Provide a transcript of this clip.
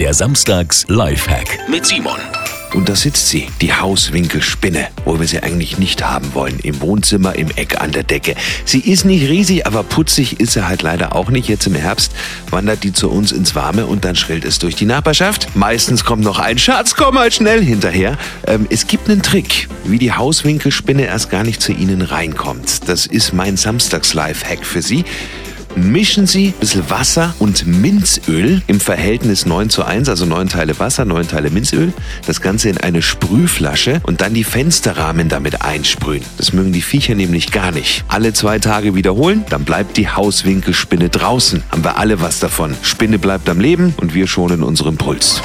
Der Samstags Lifehack mit Simon. Und da sitzt sie, die Hauswinkelspinne, wo wir sie eigentlich nicht haben wollen. Im Wohnzimmer, im Eck an der Decke. Sie ist nicht riesig, aber putzig ist sie halt leider auch nicht. Jetzt im Herbst wandert die zu uns ins Warme und dann schrillt es durch die Nachbarschaft. Meistens kommt noch ein Schatz, komm mal schnell hinterher. Ähm, es gibt einen Trick, wie die Hauswinkelspinne erst gar nicht zu Ihnen reinkommt. Das ist mein Samstags-Life-Hack für Sie mischen Sie ein bisschen Wasser und Minzöl im Verhältnis 9 zu 1, also 9 Teile Wasser, 9 Teile Minzöl. Das Ganze in eine Sprühflasche und dann die Fensterrahmen damit einsprühen. Das mögen die Viecher nämlich gar nicht. Alle zwei Tage wiederholen, dann bleibt die Hauswinkelspinne draußen. Haben wir alle was davon. Spinne bleibt am Leben und wir schonen unseren Puls.